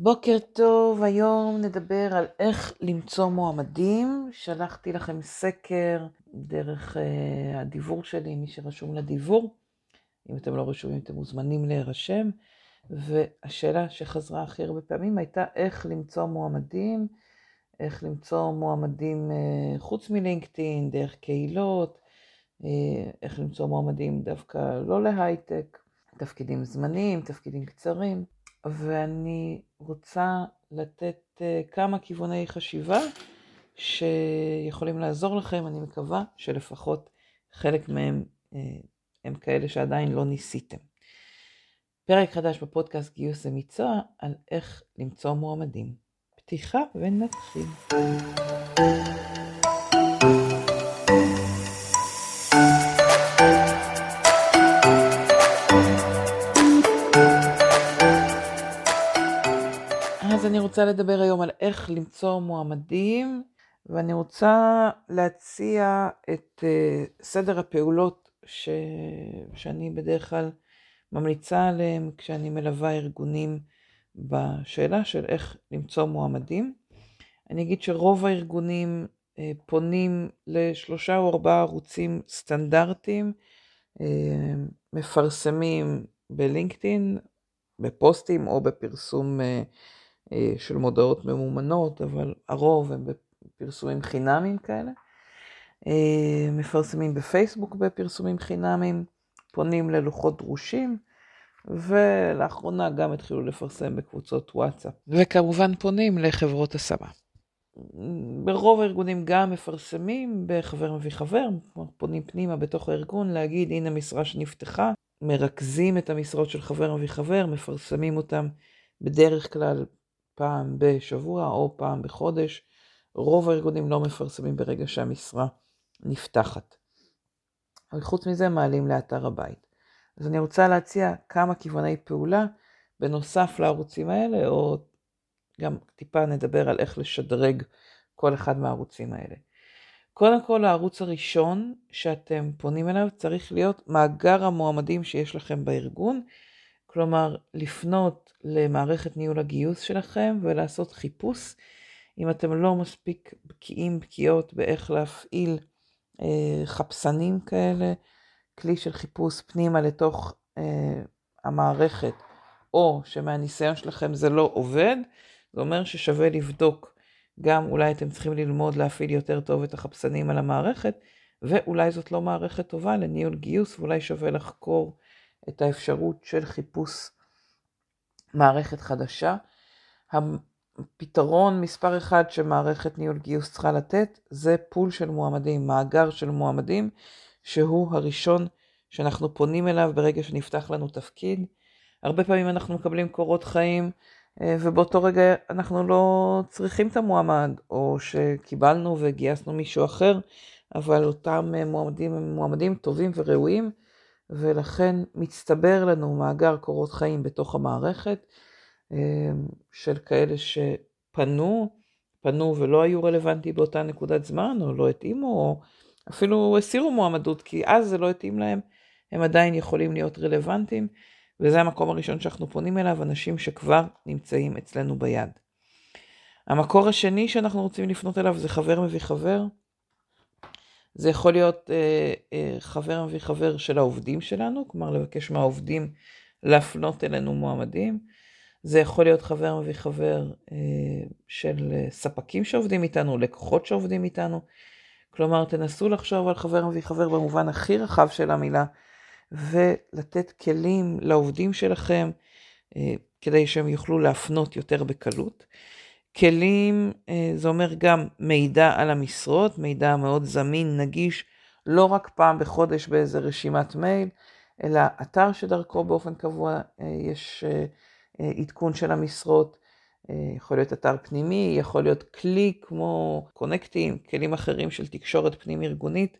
בוקר טוב, היום נדבר על איך למצוא מועמדים. שלחתי לכם סקר דרך uh, הדיבור שלי, מי שרשום לדיבור. אם אתם לא רשומים, אתם מוזמנים להירשם. והשאלה שחזרה הכי הרבה פעמים הייתה איך למצוא מועמדים, איך למצוא מועמדים uh, חוץ מלינקדאין, דרך קהילות, uh, איך למצוא מועמדים דווקא לא להייטק, תפקידים זמניים, תפקידים קצרים. ואני רוצה לתת אה, כמה כיווני חשיבה שיכולים לעזור לכם, אני מקווה שלפחות חלק מהם אה, הם כאלה שעדיין לא ניסיתם. פרק חדש בפודקאסט גיוס למקצוע על איך למצוא מועמדים. פתיחה ונתחיל. אני רוצה לדבר היום על איך למצוא מועמדים, ואני רוצה להציע את uh, סדר הפעולות ש... שאני בדרך כלל ממליצה עליהם כשאני מלווה ארגונים בשאלה של איך למצוא מועמדים. אני אגיד שרוב הארגונים uh, פונים לשלושה או ארבעה ערוצים סטנדרטיים, uh, מפרסמים בלינקדאין, בפוסטים או בפרסום uh, של מודעות ממומנות, אבל הרוב הם בפרסומים חינמיים כאלה. אה, מפרסמים בפייסבוק בפרסומים חינמיים, פונים ללוחות דרושים, ולאחרונה גם התחילו לפרסם בקבוצות וואטסאפ. וכמובן פונים לחברות השמה. ברוב הארגונים גם מפרסמים בחבר מביא חבר, פונים פנימה בתוך הארגון להגיד הנה משרה שנפתחה, מרכזים את המשרות של חבר מביא חבר, מפרסמים אותם בדרך כלל פעם בשבוע או פעם בחודש. רוב הארגונים לא מפרסמים ברגע שהמשרה נפתחת. אבל חוץ מזה מעלים לאתר הבית. אז אני רוצה להציע כמה כיווני פעולה בנוסף לערוצים האלה, או גם טיפה נדבר על איך לשדרג כל אחד מהערוצים האלה. קודם כל, הערוץ הראשון שאתם פונים אליו צריך להיות מאגר המועמדים שיש לכם בארגון, כלומר, לפנות למערכת ניהול הגיוס שלכם ולעשות חיפוש. אם אתם לא מספיק בקיאים, בקיאות באיך להפעיל אה, חפשנים כאלה, כלי של חיפוש פנימה לתוך אה, המערכת, או שמהניסיון שלכם זה לא עובד, זה אומר ששווה לבדוק גם אולי אתם צריכים ללמוד להפעיל יותר טוב את החפשנים על המערכת, ואולי זאת לא מערכת טובה לניהול גיוס, ואולי שווה לחקור את האפשרות של חיפוש מערכת חדשה. הפתרון מספר אחד שמערכת ניהול גיוס צריכה לתת זה פול של מועמדים, מאגר של מועמדים, שהוא הראשון שאנחנו פונים אליו ברגע שנפתח לנו תפקיד. הרבה פעמים אנחנו מקבלים קורות חיים אה, ובאותו רגע אנחנו לא צריכים את המועמד, או שקיבלנו וגייסנו מישהו אחר, אבל אותם מועמדים הם מועמדים טובים וראויים, ולכן מצטבר לנו מאגר קורות חיים בתוך המערכת אמ, של כאלה שפנו, פנו ולא היו רלוונטיים באותה נקודת זמן, או לא התאימו, או אפילו הסירו מועמדות, כי אז זה לא התאים להם, הם עדיין יכולים להיות רלוונטיים, וזה המקום הראשון שאנחנו פונים אליו, אנשים שכבר נמצאים אצלנו ביד. המקור השני שאנחנו רוצים לפנות אליו זה חבר מביא חבר, זה יכול להיות אה, אה, חבר מביא חבר של העובדים שלנו, כלומר לבקש מהעובדים להפנות אלינו מועמדים. זה יכול להיות חבר מביא חבר אה, של אה, ספקים שעובדים איתנו, לקוחות שעובדים איתנו. כלומר, תנסו לחשוב על חבר מביא חבר במובן הכי רחב של המילה, ולתת כלים לעובדים שלכם אה, כדי שהם יוכלו להפנות יותר בקלות. כלים, אה, זה אומר גם מידע על המשרות, מידע מאוד זמין, נגיש, לא רק פעם בחודש באיזה רשימת מייל, אלא אתר שדרכו באופן קבוע אה, יש אה, עדכון של המשרות, יכול להיות אתר פנימי, יכול להיות כלי כמו קונקטים, כלים אחרים של תקשורת פנים ארגונית,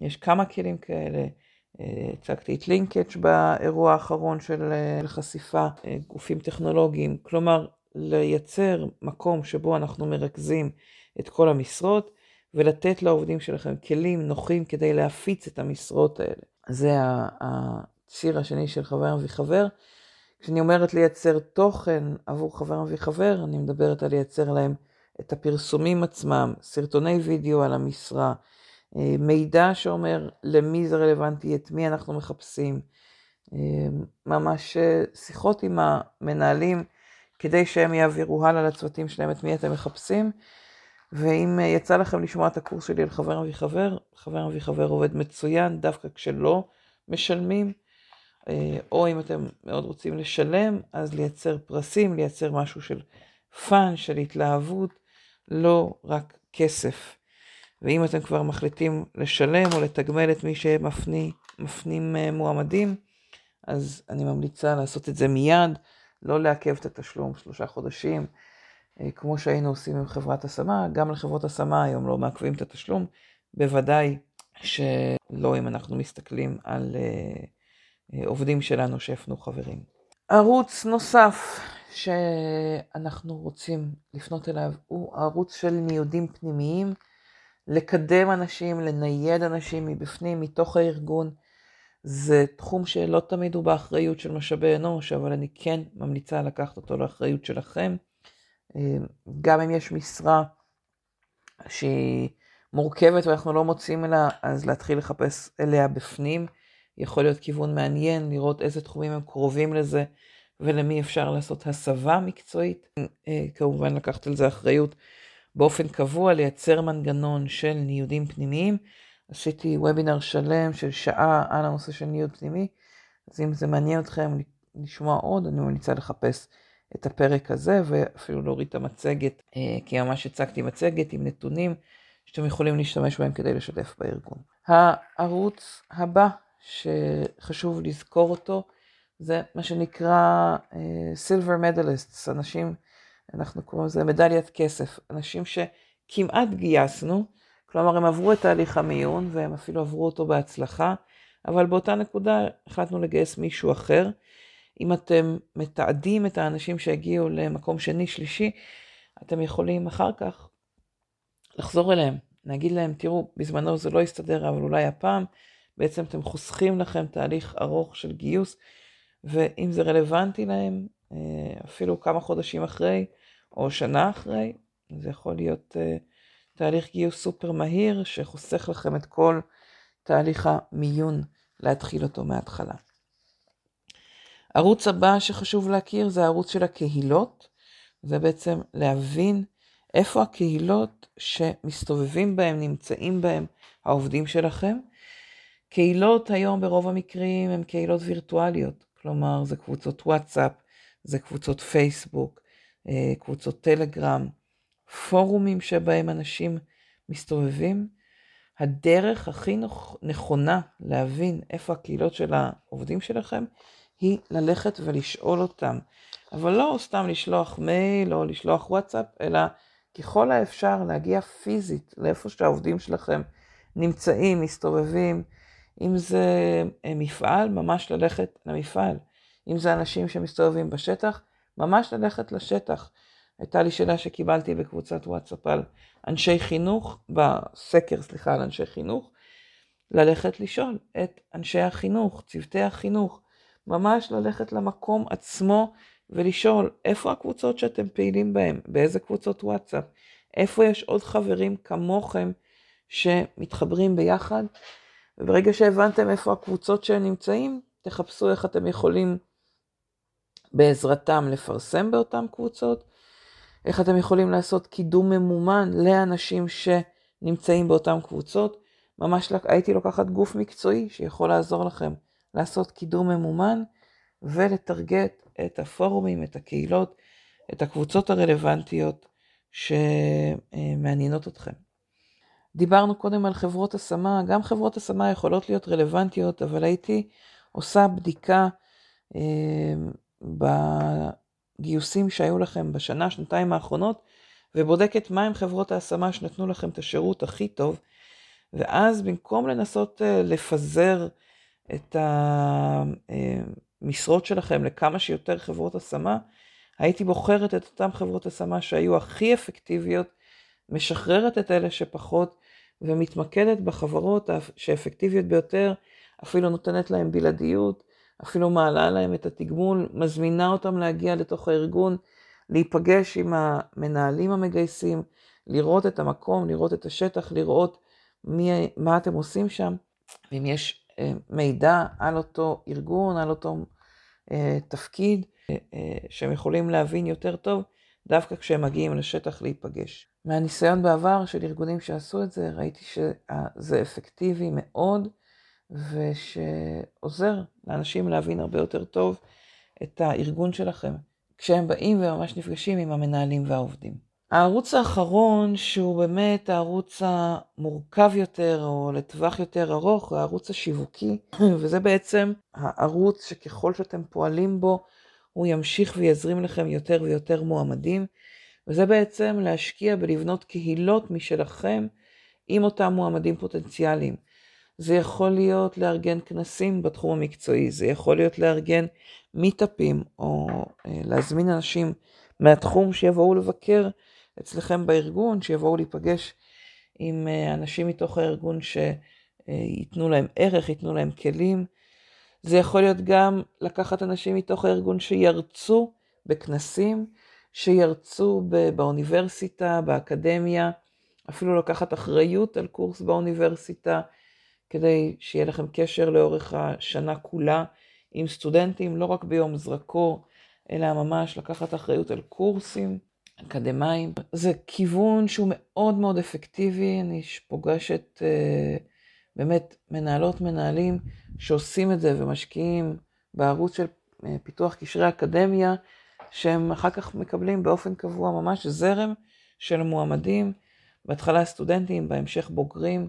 יש כמה כלים כאלה. הצגתי את לינקג' באירוע האחרון של חשיפה, גופים טכנולוגיים, כלומר לייצר מקום שבו אנחנו מרכזים את כל המשרות ולתת לעובדים שלכם כלים נוחים כדי להפיץ את המשרות האלה. זה הציר השני של חבר וחבר. כשאני אומרת לייצר תוכן עבור חבר מביא חבר, אני מדברת על לייצר להם את הפרסומים עצמם, סרטוני וידאו על המשרה, אה, מידע שאומר למי זה רלוונטי, את מי אנחנו מחפשים, אה, ממש אה, שיחות עם המנהלים כדי שהם יעבירו הלאה לצוותים שלהם את מי אתם מחפשים. ואם יצא לכם לשמוע את הקורס שלי על חבר מביא חבר, חבר מביא חבר עובד מצוין דווקא כשלא משלמים, או אם אתם מאוד רוצים לשלם, אז לייצר פרסים, לייצר משהו של fun, של התלהבות, לא רק כסף. ואם אתם כבר מחליטים לשלם או לתגמל את מי שמפנים אה, מועמדים, אז אני ממליצה לעשות את זה מיד, לא לעכב את התשלום שלושה חודשים, אה, כמו שהיינו עושים עם חברת השמה, גם לחברות השמה היום לא מעכבים את התשלום, בוודאי שלא אם אנחנו מסתכלים על אה, עובדים שלנו שהפנו חברים. ערוץ נוסף שאנחנו רוצים לפנות אליו הוא ערוץ של ניודים פנימיים. לקדם אנשים, לנייד אנשים מבפנים, מתוך הארגון. זה תחום שלא תמיד הוא באחריות של משאבי אנוש, אבל אני כן ממליצה לקחת אותו לאחריות שלכם. אה, גם אם יש משרה שהיא מורכבת ואנחנו לא מוצאים אליה, אז להתחיל לחפש אליה בפנים. יכול להיות כיוון מעניין, לראות איזה תחומים הם קרובים לזה ולמי אפשר לעשות הסבה מקצועית. אה, כמובן לקחת על זה אחריות באופן קבוע לייצר מנגנון של ניודים פנימיים. עשיתי וובינר שלם של שעה על הנושא של ניוד פנימי, אז אם זה מעניין אתכם לשמוע עוד, אני ממליצה לחפש את הפרק הזה ואפילו להוריד את המצגת, אה, כי ממש הצגתי מצגת עם נתונים שאתם יכולים להשתמש בהם כדי לשתף בארגון. הערוץ הבא שחשוב לזכור אותו זה מה שנקרא uh, Silver Medalists, אנשים אנחנו קוראים לזה מדליית כסף. אנשים שכמעט גייסנו, כלומר הם עברו את תהליך המיון והם אפילו עברו אותו בהצלחה, אבל באותה נקודה החלטנו לגייס מישהו אחר. אם אתם מתעדים את האנשים שהגיעו למקום שני, שלישי, אתם יכולים אחר כך לחזור אליהם, להגיד להם, תראו, בזמנו זה לא הסתדר, אבל אולי הפעם, בעצם אתם חוסכים לכם תהליך ארוך של גיוס, ואם זה רלוונטי להם, אה, אפילו כמה חודשים אחרי, או שנה אחרי, זה יכול להיות uh, תהליך גיוס סופר מהיר שחוסך לכם את כל תהליך המיון להתחיל אותו מההתחלה. ערוץ הבא שחשוב להכיר זה הערוץ של הקהילות, זה בעצם להבין איפה הקהילות שמסתובבים בהם, נמצאים בהם העובדים שלכם. קהילות היום ברוב המקרים הן קהילות וירטואליות, כלומר זה קבוצות וואטסאפ, זה קבוצות פייסבוק, אה, קבוצות טלגרם, פורומים שבהם אנשים מסתובבים. הדרך הכי נכונה להבין איפה הקהילות של העובדים שלכם היא ללכת ולשאול אותם. אבל לא סתם לשלוח מייל או לשלוח וואטסאפ, אלא ככל האפשר להגיע פיזית לאיפה שהעובדים שלכם נמצאים, מסתובבים. אם זה אה, מפעל, ממש ללכת למפעל. אם זה אנשים שמסתובבים בשטח, ממש ללכת לשטח. הייתה לי שאלה שקיבלתי בקבוצת וואטסאפ על אנשי חינוך, בסקר, סליחה, על אנשי חינוך, ללכת לשאול את אנשי החינוך, צוותי החינוך, ממש ללכת למקום עצמו ולשאול איפה הקבוצות שאתם פעילים בהן, באיזה קבוצות וואטסאפ, איפה יש עוד חברים כמוכם שמתחברים ביחד, וברגע שהבנתם איפה הקבוצות שהם נמצאים, תחפשו איך אתם יכולים בעזרתם לפרסם באותן קבוצות, איך אתם יכולים לעשות קידום ממומן לאנשים שנמצאים באותן קבוצות. ממש הייתי לוקחת גוף מקצועי שיכול לעזור לכם לעשות קידום ממומן ולטרגט את הפורומים, את הקהילות, את הקבוצות הרלוונטיות שמעניינות אתכם. דיברנו קודם על חברות השמה, גם חברות השמה יכולות להיות רלוונטיות, אבל הייתי עושה בדיקה אה, בגיוסים שהיו לכם בשנה, שנתיים האחרונות, ובודקת מהם חברות ההשמה שנתנו לכם את השירות הכי טוב, ואז במקום לנסות אה, לפזר את המשרות שלכם לכמה שיותר חברות השמה, הייתי בוחרת את אותן חברות השמה שהיו הכי אפקטיביות, משחררת את אלה שפחות, ומתמקדת בחברות שאפקטיביות ביותר, אפילו נותנת להם בלעדיות, אפילו מעלה להם את התגמול, מזמינה אותם להגיע לתוך הארגון, להיפגש עם המנהלים המגייסים, לראות את המקום, לראות את השטח, לראות מי, מה אתם עושים שם, ואם יש אה, מידע על אותו ארגון, על אותו אה, תפקיד, אה, שהם יכולים להבין יותר טוב, דווקא כשהם מגיעים לשטח להיפגש. מהניסיון בעבר של ארגונים שעשו את זה, ראיתי שזה אפקטיבי מאוד, ושעוזר לאנשים להבין הרבה יותר טוב את הארגון שלכם, כשהם באים וממש נפגשים עם המנהלים והעובדים. הערוץ האחרון, שהוא באמת הערוץ המורכב יותר, או לטווח יותר ארוך, הוא הערוץ השיווקי, וזה בעצם הערוץ שככל שאתם פועלים בו, הוא ימשיך ויזרים לכם יותר ויותר מועמדים, וזה בעצם להשקיע בלבנות קהילות משלכם עם אותם מועמדים פוטנציאליים. זה יכול להיות לארגן כנסים בתחום המקצועי, זה יכול להיות לארגן מיטאפים, או אה, להזמין אנשים מהתחום שיבואו לבקר אצלכם בארגון, שיבואו להיפגש עם אה, אנשים מתוך הארגון שייתנו להם ערך, ייתנו להם כלים. זה יכול להיות גם לקחת אנשים מתוך הארגון שירצו בכנסים, שירצו באוניברסיטה, באקדמיה, אפילו לקחת אחריות על קורס באוניברסיטה, כדי שיהיה לכם קשר לאורך השנה כולה עם סטודנטים, לא רק ביום זרקור, אלא ממש לקחת אחריות על קורסים. אקדמאים. זה כיוון שהוא מאוד מאוד אפקטיבי, אני פוגשת אה, באמת מנהלות, מנהלים שעושים את זה ומשקיעים בערוץ של אה, פיתוח קשרי אקדמיה, שהם אחר כך מקבלים באופן קבוע ממש זרם של מועמדים, בהתחלה סטודנטים, בהמשך בוגרים,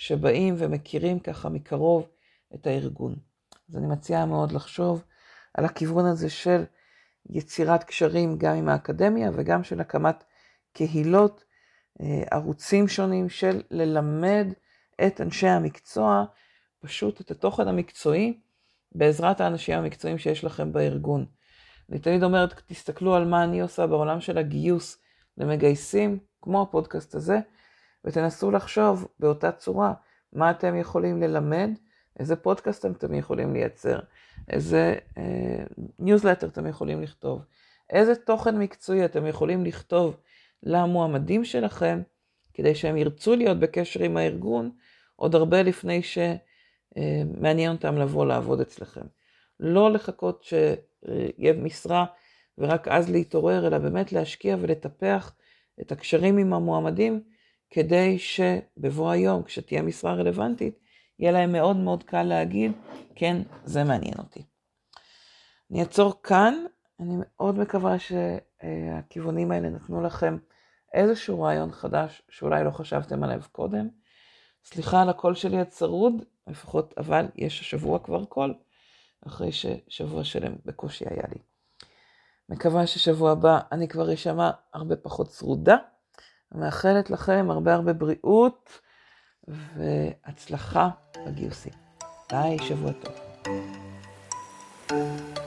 שבאים ומכירים ככה מקרוב את הארגון. אז אני מציעה מאוד לחשוב על הכיוון הזה של יצירת קשרים גם עם האקדמיה וגם של הקמת קהילות, אה, ערוצים שונים של ללמד את אנשי המקצוע פשוט את התוכן המקצועי בעזרת האנשים המקצועיים שיש לכם בארגון. אני תמיד אומרת, תסתכלו על מה אני עושה בעולם של הגיוס למגייסים, כמו הפודקאסט הזה, ותנסו לחשוב באותה צורה מה אתם יכולים ללמד, איזה פודקאסט אתם יכולים לייצר, איזה ניוזלטר uh, אתם יכולים לכתוב, איזה תוכן מקצועי אתם יכולים לכתוב למועמדים שלכם, כדי שהם ירצו להיות בקשר עם הארגון עוד הרבה לפני שמעניין אותם לבוא לעבוד אצלכם. לא לחכות שיהיה משרה ורק אז להתעורר, אלא באמת להשקיע ולטפח את הקשרים עם המועמדים, כדי שבבוא היום, כשתהיה משרה רלוונטית, יהיה להם מאוד מאוד קל להגיד, כן, זה מעניין אותי. אני אעצור כאן, אני מאוד מקווה שהכיוונים האלה נתנו לכם איזשהו רעיון חדש שאולי לא חשבתם עליו קודם. סליחה על הקול שלי הצרוד, לפחות, אבל יש השבוע כבר קול, אחרי ששבוע שלם בקושי היה לי. מקווה ששבוע הבא אני כבר אשמע הרבה פחות צרודה. מאחלת לכם הרבה הרבה בריאות. והצלחה בגיוסים. ביי, שבוע טוב. thank you